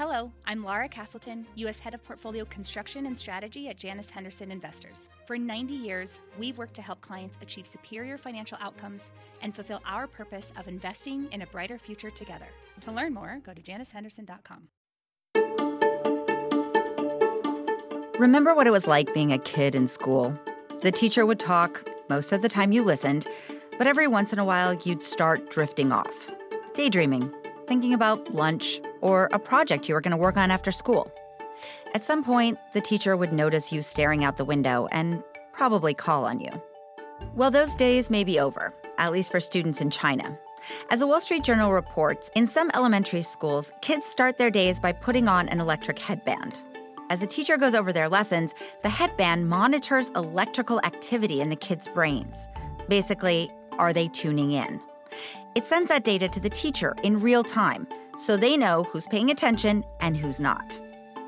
Hello, I'm Laura Castleton, U.S. Head of Portfolio Construction and Strategy at Janus Henderson Investors. For 90 years, we've worked to help clients achieve superior financial outcomes and fulfill our purpose of investing in a brighter future together. To learn more, go to janushenderson.com. Remember what it was like being a kid in school? The teacher would talk, most of the time you listened, but every once in a while you'd start drifting off, daydreaming, thinking about lunch or a project you were going to work on after school. At some point, the teacher would notice you staring out the window and probably call on you. Well, those days may be over, at least for students in China. As a Wall Street Journal reports, in some elementary schools, kids start their days by putting on an electric headband. As a teacher goes over their lessons, the headband monitors electrical activity in the kids' brains. Basically, are they tuning in? It sends that data to the teacher in real time so they know who's paying attention and who's not.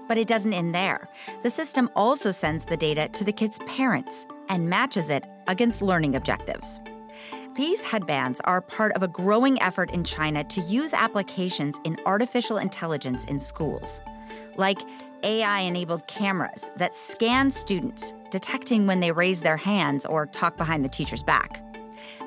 But it doesn't end there. The system also sends the data to the kid's parents and matches it against learning objectives. These headbands are part of a growing effort in China to use applications in artificial intelligence in schools, like AI enabled cameras that scan students, detecting when they raise their hands or talk behind the teacher's back.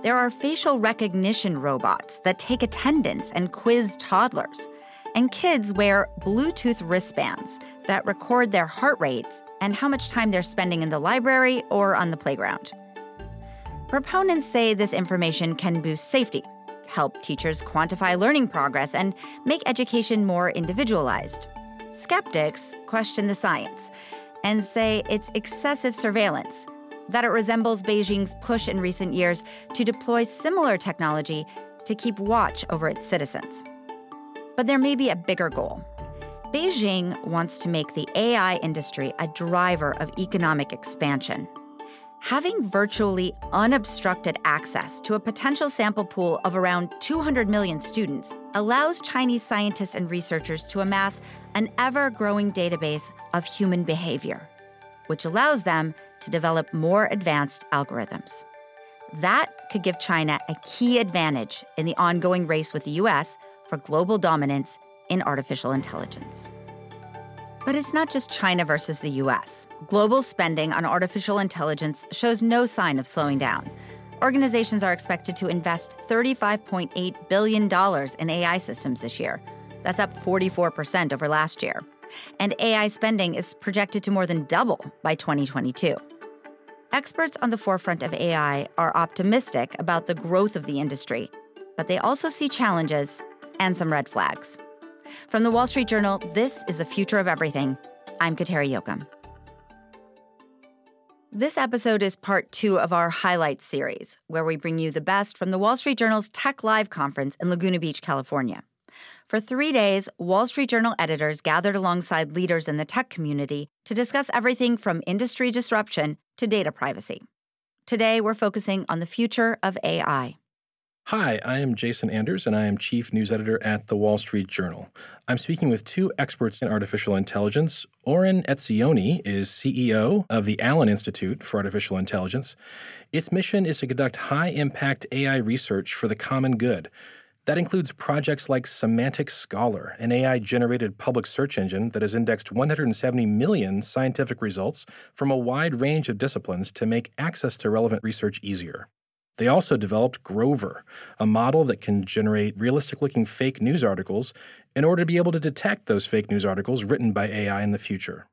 There are facial recognition robots that take attendance and quiz toddlers. And kids wear Bluetooth wristbands that record their heart rates and how much time they're spending in the library or on the playground. Proponents say this information can boost safety, help teachers quantify learning progress, and make education more individualized. Skeptics question the science and say it's excessive surveillance that it resembles Beijing's push in recent years to deploy similar technology to keep watch over its citizens. But there may be a bigger goal. Beijing wants to make the AI industry a driver of economic expansion. Having virtually unobstructed access to a potential sample pool of around 200 million students allows Chinese scientists and researchers to amass an ever growing database of human behavior, which allows them to develop more advanced algorithms. That could give China a key advantage in the ongoing race with the US for global dominance in artificial intelligence. But it's not just China versus the US. Global spending on artificial intelligence shows no sign of slowing down. Organizations are expected to invest $35.8 billion in AI systems this year. That's up 44% over last year. And AI spending is projected to more than double by 2022. Experts on the forefront of AI are optimistic about the growth of the industry, but they also see challenges and some red flags. From the Wall Street Journal, this is the future of everything. I'm Kateri Jochum. This episode is part two of our highlights series, where we bring you the best from the Wall Street Journal's Tech Live conference in Laguna Beach, California. For three days, Wall Street Journal editors gathered alongside leaders in the tech community to discuss everything from industry disruption to data privacy. Today, we're focusing on the future of AI. Hi, I am Jason Anders, and I am Chief News Editor at The Wall Street Journal. I'm speaking with two experts in artificial intelligence. Oren Etzioni is CEO of the Allen Institute for Artificial Intelligence. Its mission is to conduct high impact AI research for the common good. That includes projects like Semantic Scholar, an AI generated public search engine that has indexed 170 million scientific results from a wide range of disciplines to make access to relevant research easier. They also developed Grover, a model that can generate realistic looking fake news articles in order to be able to detect those fake news articles written by AI in the future.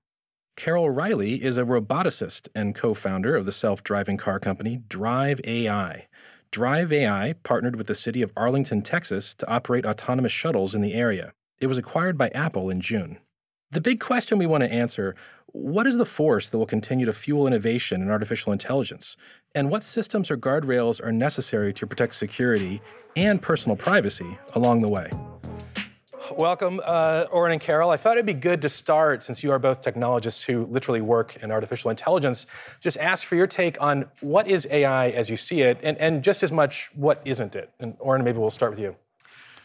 Carol Reiley is a roboticist and co founder of the self driving car company Drive AI. Drive AI partnered with the city of Arlington, Texas to operate autonomous shuttles in the area. It was acquired by Apple in June. The big question we want to answer what is the force that will continue to fuel innovation in artificial intelligence? And what systems or guardrails are necessary to protect security and personal privacy along the way? Welcome, uh, Oren and Carol. I thought it'd be good to start, since you are both technologists who literally work in artificial intelligence, just ask for your take on what is AI as you see it, and, and just as much, what isn't it? And Oren, maybe we'll start with you.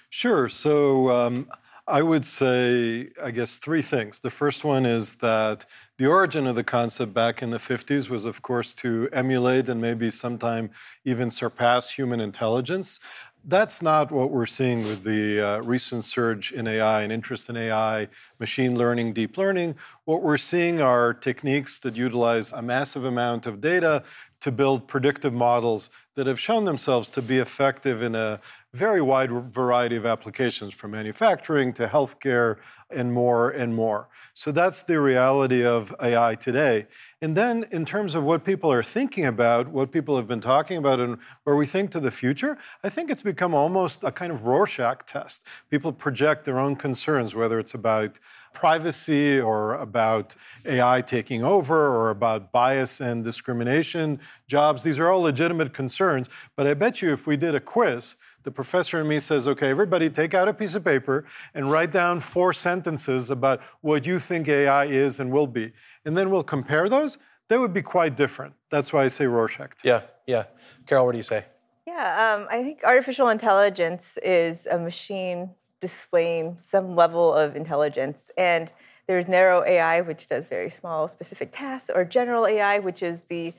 Sure. So um, I would say, I guess, three things. The first one is that the origin of the concept back in the 50s was, of course, to emulate and maybe sometime even surpass human intelligence that's not what we're seeing with the uh, recent surge in AI and interest in AI, machine learning, deep learning. What we're seeing are techniques that utilize a massive amount of data to build predictive models that have shown themselves to be effective in a very wide variety of applications from manufacturing to healthcare and more and more. So that's the reality of AI today. And then, in terms of what people are thinking about, what people have been talking about, and where we think to the future, I think it's become almost a kind of Rorschach test. People project their own concerns, whether it's about privacy or about AI taking over or about bias and discrimination jobs. These are all legitimate concerns. But I bet you if we did a quiz, the professor and me says, okay, everybody take out a piece of paper and write down four sentences about what you think AI is and will be and then we'll compare those, they would be quite different. That's why I say Rorschach. Yeah, yeah. Carol, what do you say? Yeah, um, I think artificial intelligence is a machine displaying some level of intelligence. And there's narrow AI, which does very small, specific tasks, or general AI, which is the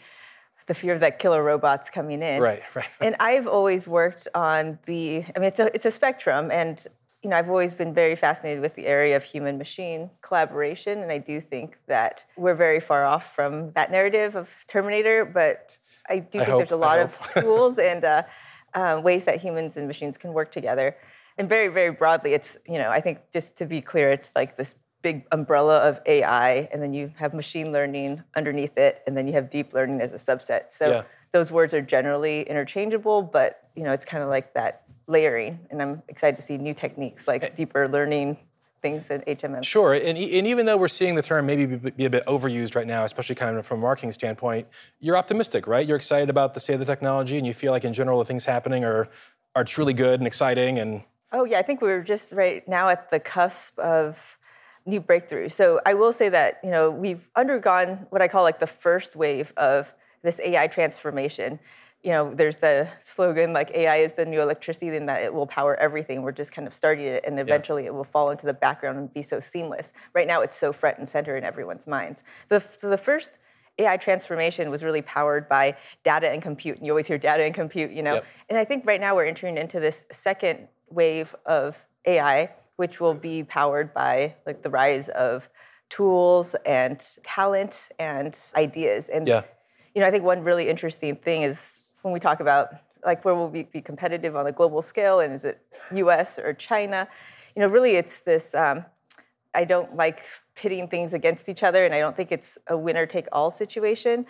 the fear of that killer robots coming in. Right, right. And I've always worked on the. I mean, it's a it's a spectrum, and you know, I've always been very fascinated with the area of human machine collaboration, and I do think that we're very far off from that narrative of Terminator, but I do I think hope, there's a lot of tools and uh, uh, ways that humans and machines can work together. And very, very broadly, it's, you know, I think just to be clear, it's like this big umbrella of AI, and then you have machine learning underneath it, and then you have deep learning as a subset. So yeah. those words are generally interchangeable, but, you know, it's kind of like that layering, and I'm excited to see new techniques like deeper learning things in HMM. Sure, and, and even though we're seeing the term maybe be a bit overused right now, especially kind of from a marketing standpoint, you're optimistic, right? You're excited about the state of the technology, and you feel like in general the things happening are are truly good and exciting. And oh yeah, I think we're just right now at the cusp of new breakthroughs. So I will say that you know we've undergone what I call like the first wave of this AI transformation you know, there's the slogan like AI is the new electricity and that it will power everything. We're just kind of starting it and eventually yeah. it will fall into the background and be so seamless. Right now it's so front and center in everyone's minds. The, so the first AI transformation was really powered by data and compute. And you always hear data and compute, you know. Yep. And I think right now we're entering into this second wave of AI, which will be powered by like the rise of tools and talent and ideas. And yeah. you know, I think one really interesting thing is when we talk about like where will we be competitive on a global scale and is it us or china you know really it's this um, i don't like pitting things against each other and i don't think it's a winner take all situation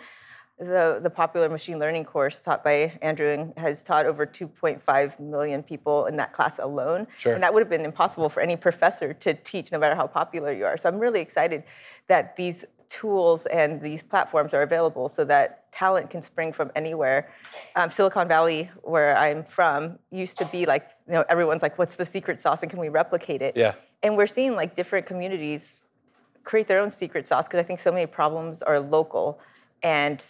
the, the popular machine learning course taught by andrew has taught over 2.5 million people in that class alone sure. and that would have been impossible for any professor to teach no matter how popular you are so i'm really excited that these tools and these platforms are available so that talent can spring from anywhere. Um, Silicon Valley, where I'm from, used to be like, you know, everyone's like, what's the secret sauce and can we replicate it? Yeah. And we're seeing like different communities create their own secret sauce because I think so many problems are local and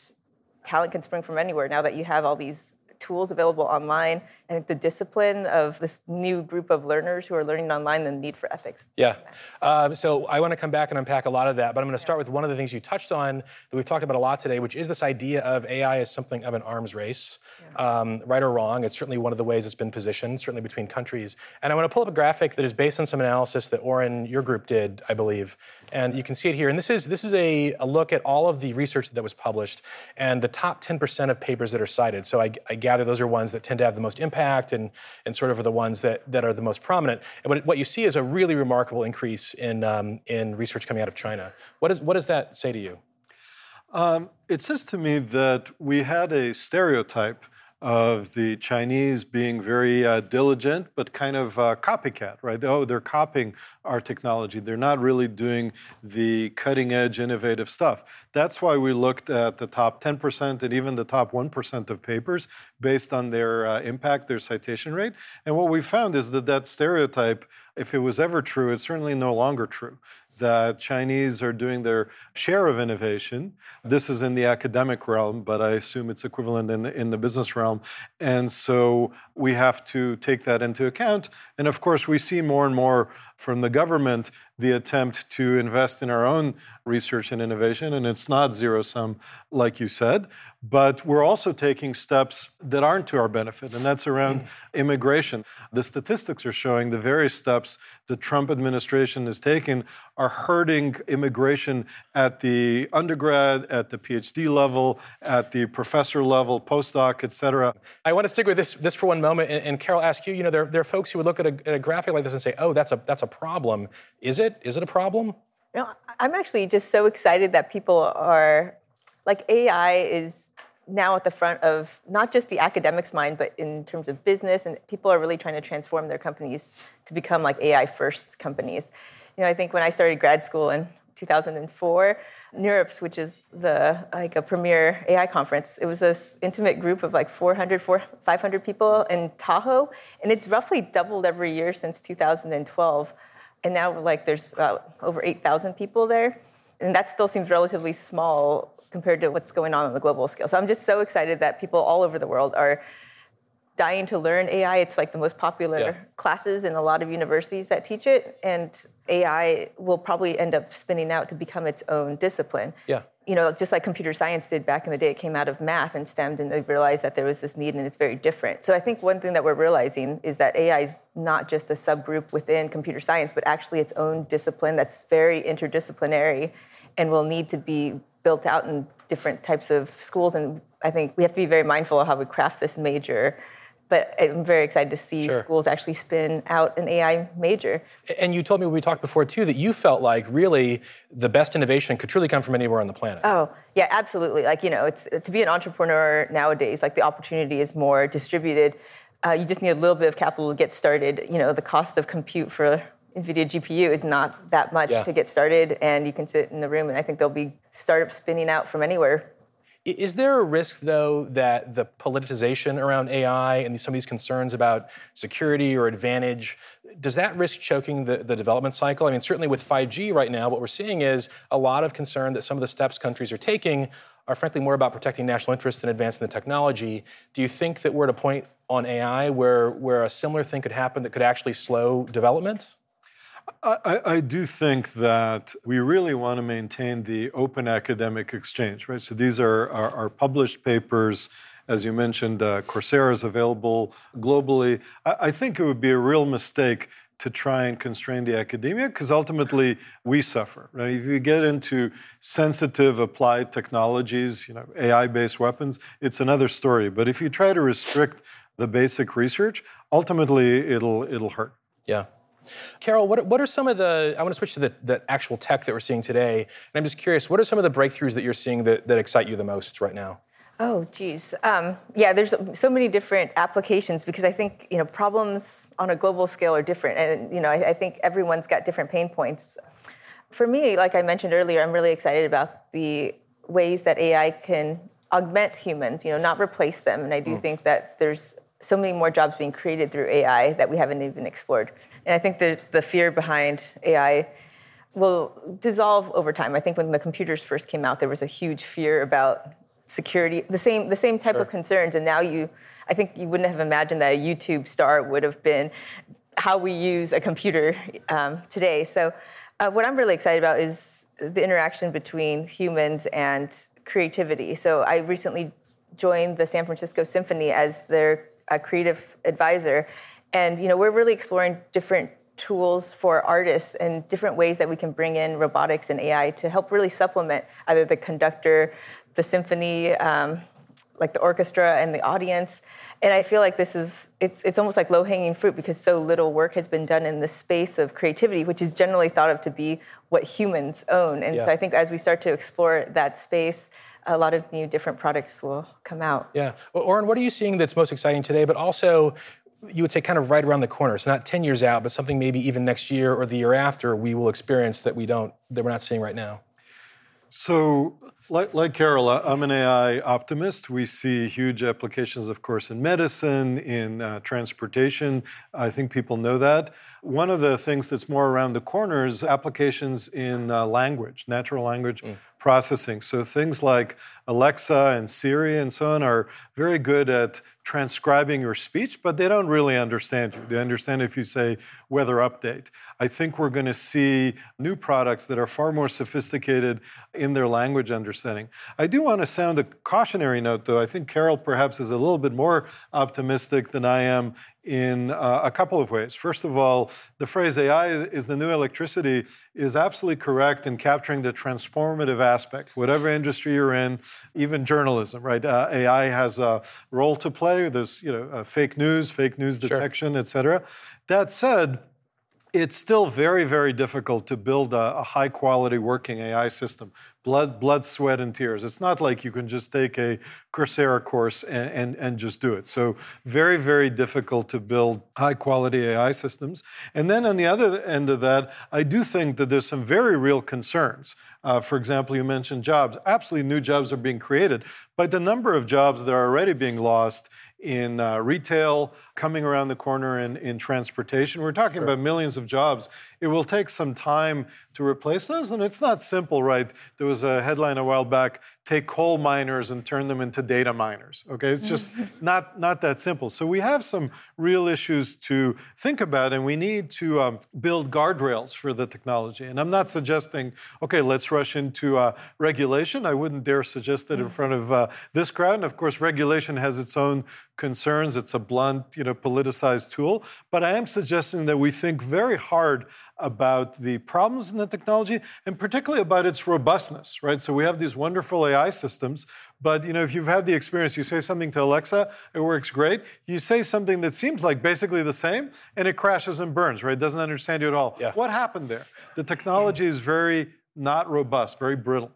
talent can spring from anywhere now that you have all these tools available online and the discipline of this new group of learners who are learning online, the need for ethics. Yeah. Um, so I want to come back and unpack a lot of that, but I'm going to start with one of the things you touched on that we've talked about a lot today, which is this idea of AI as something of an arms race. Yeah. Um, right or wrong, it's certainly one of the ways it's been positioned, certainly between countries. And I want to pull up a graphic that is based on some analysis that Oren, your group, did, I believe. And you can see it here. And this is this is a, a look at all of the research that was published and the top 10% of papers that are cited. So I, I gather those are ones that tend to have the most impact and, and sort of are the ones that, that are the most prominent. And what, what you see is a really remarkable increase in, um, in research coming out of China. What, is, what does that say to you? Um, it says to me that we had a stereotype of the Chinese being very uh, diligent, but kind of uh, copycat, right? Oh, they're copying our technology. They're not really doing the cutting edge, innovative stuff. That's why we looked at the top 10% and even the top 1% of papers based on their uh, impact, their citation rate. And what we found is that that stereotype, if it was ever true, it's certainly no longer true that Chinese are doing their share of innovation. This is in the academic realm, but I assume it's equivalent in the, in the business realm. And so we have to take that into account. And of course, we see more and more from the government the attempt to invest in our own research and innovation, and it's not zero sum, like you said. But we're also taking steps that aren't to our benefit, and that's around mm. immigration. The statistics are showing the various steps the Trump administration has taken are hurting immigration at the undergrad, at the PhD level, at the professor level, postdoc, et cetera. I want to stick with this, this for one moment, and, and Carol, ask you. You know, there, there are folks who would look at a, at a graphic like this and say, "Oh, that's a that's a problem." Is it? Is it a problem? You know, I'm actually just so excited that people are like AI is now at the front of not just the academics' mind, but in terms of business, and people are really trying to transform their companies to become like AI first companies. You know, I think when I started grad school in 2004, NeurIPS, which is the like a premier AI conference, it was this intimate group of like 400, 500 people in Tahoe, and it's roughly doubled every year since 2012 and now like there's about over 8,000 people there, and that still seems relatively small compared to what's going on on the global scale. So I'm just so excited that people all over the world are dying to learn AI. It's like the most popular yeah. classes in a lot of universities that teach it, and AI will probably end up spinning out to become its own discipline. Yeah. You know, just like computer science did back in the day, it came out of math and STEM, and they realized that there was this need, and it's very different. So I think one thing that we're realizing is that AI is not just a subgroup within computer science, but actually its own discipline that's very interdisciplinary, and will need to be built out in different types of schools. And I think we have to be very mindful of how we craft this major but I'm very excited to see sure. schools actually spin out an AI major. And you told me when we talked before too that you felt like really the best innovation could truly come from anywhere on the planet. Oh, yeah, absolutely. Like, you know, it's to be an entrepreneur nowadays, like the opportunity is more distributed. Uh, you just need a little bit of capital to get started. You know, the cost of compute for NVIDIA GPU is not that much yeah. to get started, and you can sit in the room, and I think there'll be startups spinning out from anywhere is there a risk, though, that the politicization around AI and some of these concerns about security or advantage, does that risk choking the, the development cycle? I mean, certainly with 5G right now, what we're seeing is a lot of concern that some of the steps countries are taking are frankly more about protecting national interests than advancing the technology. Do you think that we're at a point on AI where, where a similar thing could happen that could actually slow development? I, I, do think that we really want to maintain the open academic exchange, right? So these are our, published papers. As you mentioned, uh, Coursera is available globally. I, I think it would be a real mistake to try and constrain the academia because ultimately we suffer. Right? If you get into sensitive applied technologies, you know, AI-based weapons, it's another story. But if you try to restrict the basic research, ultimately it'll it'll hurt. Yeah. Carol, what, what are some of the, I want to switch to the, the actual tech that we're seeing today. And I'm just curious, what are some of the breakthroughs that you're seeing that, that excite you the most right now? Oh, geez. Um, yeah, there's so many different applications because I think you know problems on a global scale are different, and you know I, I, think everyone's got different pain points. For me, like I mentioned earlier, I'm really excited about the ways that AI can augment humans, you know, not replace them. And I do mm. think that there's so many more jobs being created through AI that we haven't even explored. And I think the, the fear behind AI will dissolve over time. I think when the computers first came out, there was a huge fear about security, the same, the same type sure. of concerns. And now you, I think you wouldn't have imagined that a YouTube star would have been how we use a computer um, today. So, uh, what I'm really excited about is the interaction between humans and creativity. So, I recently joined the San Francisco Symphony as their uh, creative advisor. And you know, we're really exploring different tools for artists and different ways that we can bring in robotics and AI to help really supplement either the conductor, the symphony, um, like the orchestra and the audience. And I feel like this is it's it's almost like low hanging fruit because so little work has been done in the space of creativity, which is generally thought of to be what humans own. And yeah. so I think as we start to explore that space, a lot of new different products will come out. Yeah. Well, Oren, what are you seeing that's most exciting today, but also you would say kind of right around the corner. So not 10 years out, but something maybe even next year or the year after we will experience that we don't that we're not seeing right now. So Like, like Carol, I'm an AI optimist. We see huge applications, of course, in medicine, in uh, transportation. I think people know that. One of the things that's more around the corner is applications in uh, language, natural language mm. processing. So things like Alexa and Siri and so on are very good at transcribing your speech, but they don't really understand you. They understand if you say weather update. I think we're going to see new products that are far more sophisticated in their language understanding. I do want to sound a cautionary note, though. I think Carol perhaps is a little bit more optimistic than I am in uh, a couple of ways. First of all, the phrase AI is the new electricity is absolutely correct in capturing the transformative aspect. Whatever industry you're in, even journalism, right? Uh, AI has a role to play. There's you know uh, fake news, fake news detection, sure. et cetera. That said, it's still very, very difficult to build a, a, high quality working AI system. Blood, blood, sweat, and tears. It's not like you can just take a Coursera course and, and, and just do it. So, very, very difficult to build high quality AI systems. And then on the other end of that, I do think that there's some very real concerns. Uh, for example, you mentioned jobs. Absolutely, new jobs are being created, but the number of jobs that are already being lost in uh, retail, coming around the corner in, in transportation. We're talking sure. about millions of jobs. It will take some time to replace those, and it's not simple, right? There was a headline a while back take coal miners and turn them into data miners. Okay, it's just not, not that simple. So we have some real issues to think about, and we need to um, build guardrails for the technology. And I'm not suggesting, okay, let's rush into uh, regulation. I wouldn't dare suggest that in mm. front of uh, this crowd. And of course, regulation has its own concerns. It's a blunt, you know, politicized tool. But I am suggesting that we think very hard about the problems in the technology and particularly about its robustness, right? So we have these wonderful AI systems, but you know, if you've had the experience, you say something to Alexa, it works great. You say something that seems like basically the same, and it crashes and burns, right? It doesn't understand you at all. Yeah. What happened there? The technology is very not robust, very brittle.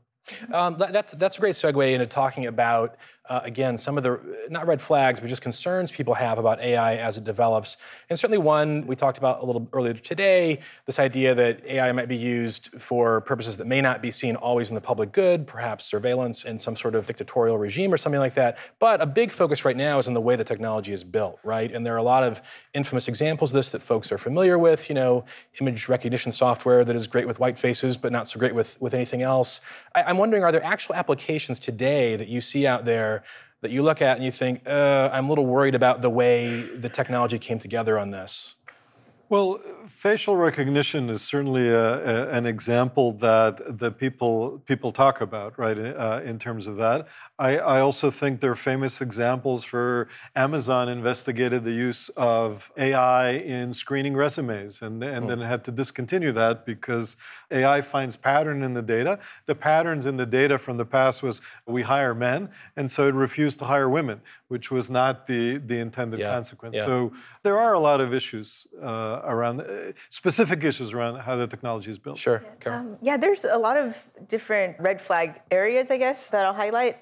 Um, that's that's a great segue into talking about uh, again, some of the, not red flags, but just concerns people have about AI as it develops. And certainly one we talked about a little earlier today this idea that AI might be used for purposes that may not be seen always in the public good, perhaps surveillance in some sort of dictatorial regime or something like that. But a big focus right now is in the way the technology is built, right? And there are a lot of infamous examples of this that folks are familiar with, you know, image recognition software that is great with white faces, but not so great with, with anything else. I, I'm wondering, are there actual applications today that you see out there? That you look at and you think, uh, I'm a little worried about the way the technology came together on this? Well, facial recognition is certainly a, a, an example that that people people talk about, right? Uh, in terms of that, I, I, also think there are famous examples for Amazon investigated the use of AI in screening resumes, and and then had to discontinue that because AI finds pattern in the data. The patterns in the data from the past was we hire men, and so it refused to hire women, which was not the the intended yeah. consequence. Yeah. So there are a lot of issues uh, around uh, specific issues around how the technology is built. Sure, um, yeah, there's a lot of different red flag areas, I guess, that I'll highlight.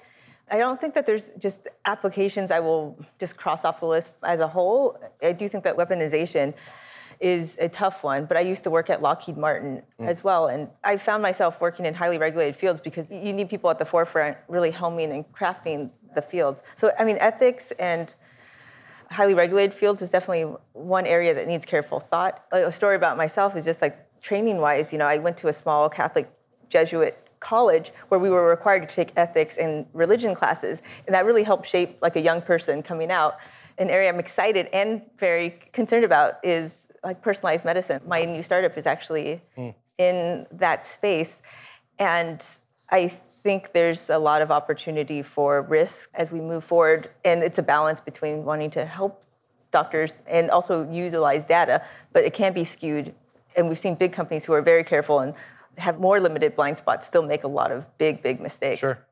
I don't think that there's just applications I will just cross off the list as a whole. I do think that weaponization is a tough one, but I used to work at Lockheed Martin mm. as well. And I found myself working in highly regulated fields because you need people at the forefront really helming and crafting the fields. So, I mean, ethics and highly regulated fields is definitely one area that needs careful thought. A story about myself is just like training wise, you know, I went to a small Catholic Jesuit college where we were required to take ethics and religion classes, and that really helped shape like a young person coming out. An area I'm excited and very concerned about is like personalized medicine. My new startup is actually mm. in that space, and I think there's a lot of opportunity for risk as we move forward, and it's a balance between wanting to help doctors and also utilize data, but it can be skewed. And we've seen big companies who are very careful and have more limited blind spots still make a lot of big, big mistakes. Sure.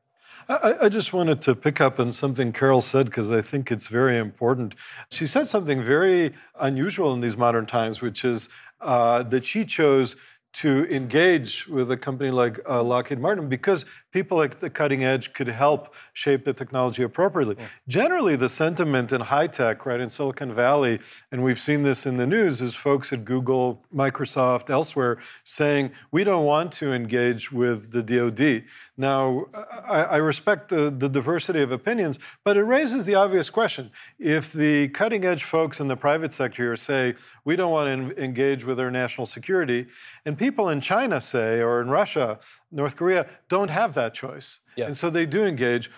I, I just wanted to pick up on something Carol said because I think it's very important. She said something very unusual in these modern times, which is uh, that she chose to engage with a company like uh, Lockheed Martin because people at the cutting edge could help shape the technology appropriately. Yeah. Generally, the sentiment in high tech, right, in Silicon Valley, and we've seen this in the news, is folks at Google, Microsoft, elsewhere saying, we don't want to engage with the DoD. Now, I, I respect the, the diversity of opinions, but it raises the obvious question. If the cutting edge folks in the private sector here say, we don't want to engage with their national security, and people in China say, or in Russia, North Korea, don't have that choice. Yeah. And so they do engage.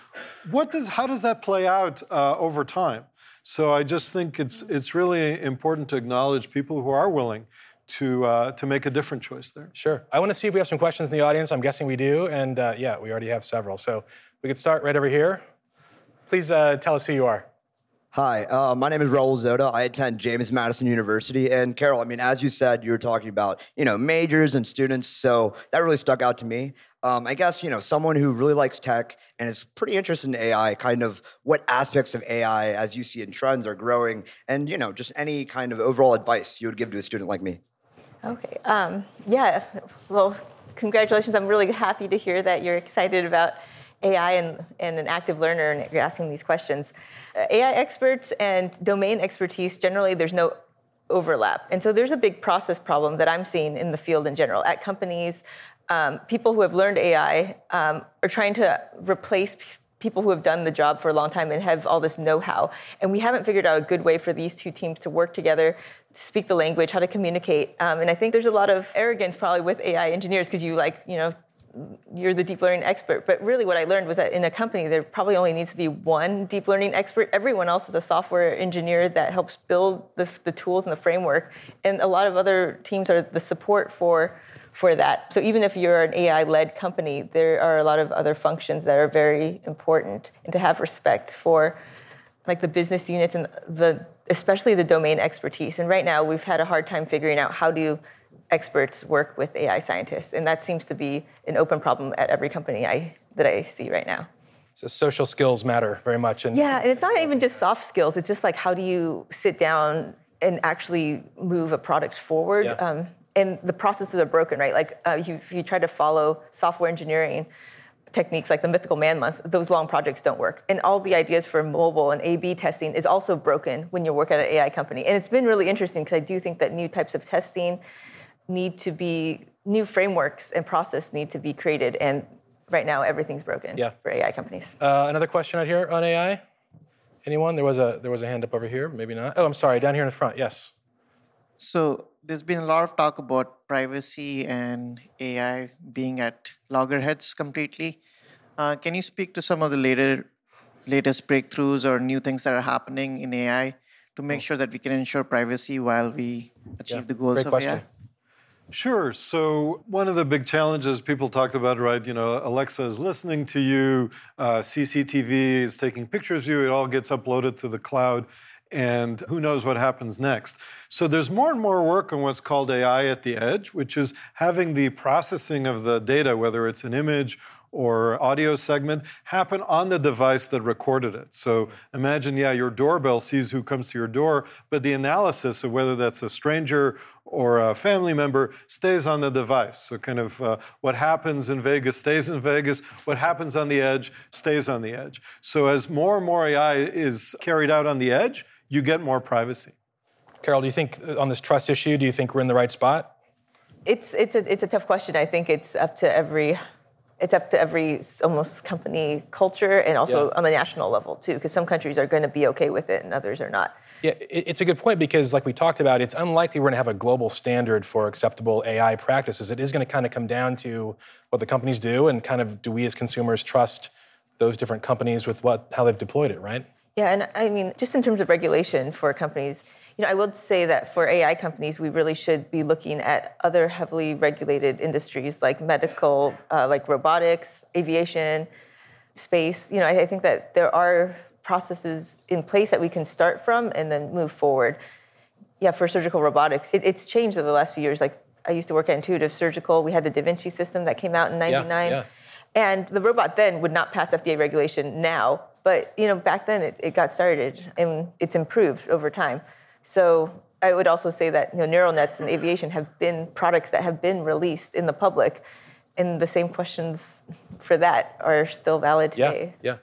What does, how does that play out uh, over time? So I just think it's, it's really important to acknowledge people who are willing to uh, to make a different choice there. Sure. I want to see if we have some questions in the audience. I'm guessing we do, and uh, yeah, we already have several. So we could start right over here. Please uh, tell us who you are. Hi, uh, my name is Raul Zoda. I attend James Madison University. And Carol, I mean, as you said, you were talking about you know majors and students, so that really stuck out to me. Um, I guess you know someone who really likes tech and is pretty interested in AI. Kind of what aspects of AI, as you see in trends, are growing, and you know just any kind of overall advice you would give to a student like me. Okay. Um, yeah. Well, congratulations. I'm really happy to hear that you're excited about AI and, and an active learner and you're asking these questions. Uh, AI experts and domain expertise, generally, there's no overlap. And so there's a big process problem that I'm seeing in the field in general. At companies, um, people who have learned AI um, are trying to replace people who have done the job for a long time and have all this know-how. And we haven't figured out a good way for these two teams to work together, to speak the language, how to communicate. Um, and I think there's a lot of arrogance probably with AI engineers because you like, you know, you're the deep learning expert. But really, what I learned was that in a company, there probably only needs to be one deep learning expert. Everyone else is a software engineer that helps build the, the tools and the framework. And a lot of other teams are the support for for that. So even if you're an AI-led company, there are a lot of other functions that are very important, and to have respect for like the business units and the especially the domain expertise. And right now, we've had a hard time figuring out how do experts work with AI scientists, and that seems to be an open problem at every company I, that I see right now. So social skills matter very much. And yeah, and it's not even just soft skills. It's just like how do you sit down and actually move a product forward. Yeah. Um, and the processes are broken, right? Like uh, you, if you try to follow software engineering techniques like the Mythical Man Month, those long projects don't work. And all the ideas for mobile and A/B testing is also broken when you work at an AI company. And it's been really interesting because I do think that new types of testing need to be new frameworks and process need to be created. And right now, everything's broken yeah. for AI companies. Uh, another question out here on AI. Anyone? There was a there was a hand up over here. Maybe not. Oh, I'm sorry. Down here in the front. Yes. So there's been a lot of talk about privacy and AI being at loggerheads completely. Uh, can you speak to some of the later, latest breakthroughs or new things that are happening in AI to make sure that we can ensure privacy while we achieve yeah, the goals of question. AI? Sure. So one of the big challenges people talked about, right? You know, Alexa is listening to you, uh, CCTV is taking pictures of you. It all gets uploaded to the cloud and who knows what happens next. So there's more and more work on what's called AI at the edge, which is having the processing of the data, whether it's an image or audio segment happen on the device that recorded it. So imagine, yeah, your doorbell sees who comes to your door, but the analysis of whether that's a stranger or a family member stays on the device. So kind of uh, what happens in Vegas stays in Vegas, what happens on the edge stays on the edge. So as more and more AI is carried out on the edge, you get more privacy. Carol, do you think uh, on this trust issue, do you think we're in the right spot? It's, it's, a, it's a tough question. I think it's up to every it's up to every almost company culture and also yeah. on the national level too because some countries are going to be okay with it and others are not. Yeah it's a good point because like we talked about it's unlikely we're going to have a global standard for acceptable ai practices. It is going to kind of come down to what the companies do and kind of do we as consumers trust those different companies with what how they've deployed it right yeah, and I mean, just in terms of regulation for companies, you know, I would say that for AI companies, we really should be looking at other heavily regulated industries like medical, uh, like robotics, aviation, space. You know, I, I think that there are processes in place that we can start from and then move forward. Yeah, for surgical robotics, it, it's changed over the last few years. Like I used to work at Intuitive Surgical. We had the Da Vinci system that came out in '99. Yeah, yeah. And the robot then would not pass FDA regulation now, but you know back then it, it got started and it's improved over time. So I would also say that you know, neural nets in aviation have been products that have been released in the public, and the same questions for that are still valid today. Yeah, yeah.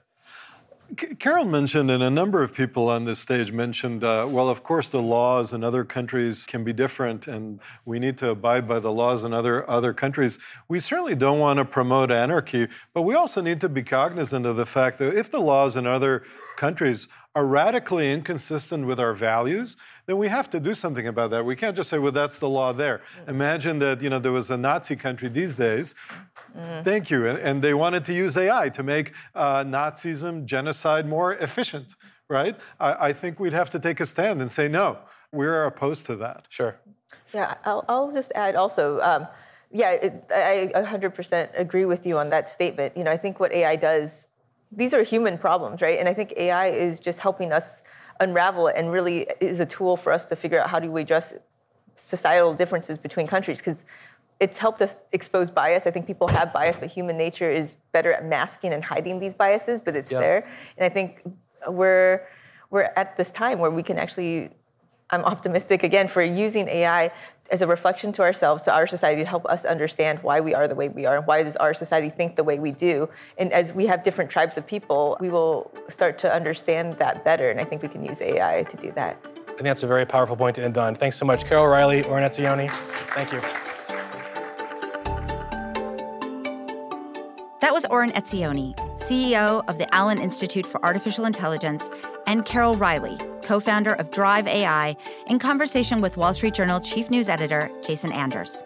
Carol mentioned, and a number of people on this stage mentioned, uh, well, of course, the laws in other countries can be different, and we need to abide by the laws in other, other countries. We certainly don't want to promote anarchy, but we also need to be cognizant of the fact that if the laws in other countries are radically inconsistent with our values, then we have to do something about that. We can't just say, well, that's the law there. Imagine that, you know, there was a Nazi country these days Mm-hmm. Thank you. And, they wanted to use AI to make uh, Nazism, genocide more efficient, right? I, I, think we'd have to take a stand and say, no, we're opposed to that. Sure. Yeah, I'll, I'll just add also, um, yeah, it, I 100% agree with you on that statement. You know, I think what AI does, these are human problems, right? And I think AI is just helping us unravel it and really is a tool for us to figure out how do we address societal differences between countries because it's helped us expose bias. I think people have bias, but human nature is better at masking and hiding these biases, but it's there. And I think we're we're at this time where we can actually I'm optimistic again for using AI as a reflection to ourselves, to our society, to help us understand why we are the way we are and why does our society think the way we do. And as we have different tribes of people, we will start to understand that better. And I think we can use AI to do that. I think that's a very powerful point to end on. Thanks so much, Carol Reiley, Oren Etzioni. Thank you. That was Oren Etzioni, CEO of the Allen Institute for Artificial Intelligence, and Carol Reiley, co founder of Drive AI, in conversation with Wall Street Journal chief news editor Jason Anders.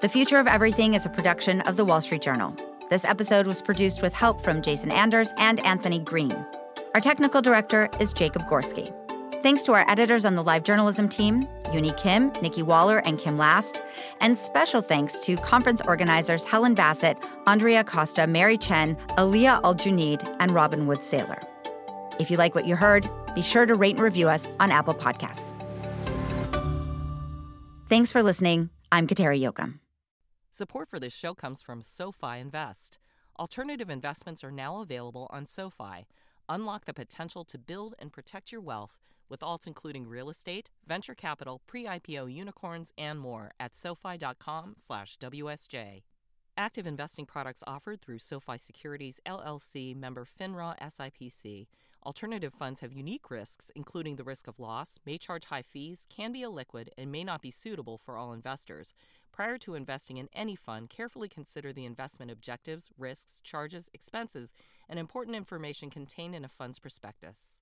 The Future of Everything is a production of the Wall Street Journal. This episode was produced with help from Jason Anders and Anthony Green. Our technical director is Jacob Gorski. Thanks to our editors on the live journalism team, Uni Kim, Nikki Waller, and Kim Last. And special thanks to conference organizers Helen Bassett, Andrea Costa, Mary Chen, Aliyah Al Junaid, and Robin Wood Saylor. If you like what you heard, be sure to rate and review us on Apple Podcasts. Thanks for listening. I'm Kateri Jochum. Support for this show comes from SoFi Invest. Alternative investments are now available on SoFi. Unlock the potential to build and protect your wealth with alts including real estate, venture capital, pre-IPO unicorns, and more at sofi.com/wsj. Active investing products offered through SoFi Securities LLC member FINRA SIPC. Alternative funds have unique risks, including the risk of loss, may charge high fees, can be illiquid, and may not be suitable for all investors. Prior to investing in any fund, carefully consider the investment objectives, risks, charges, expenses, and important information contained in a fund's prospectus.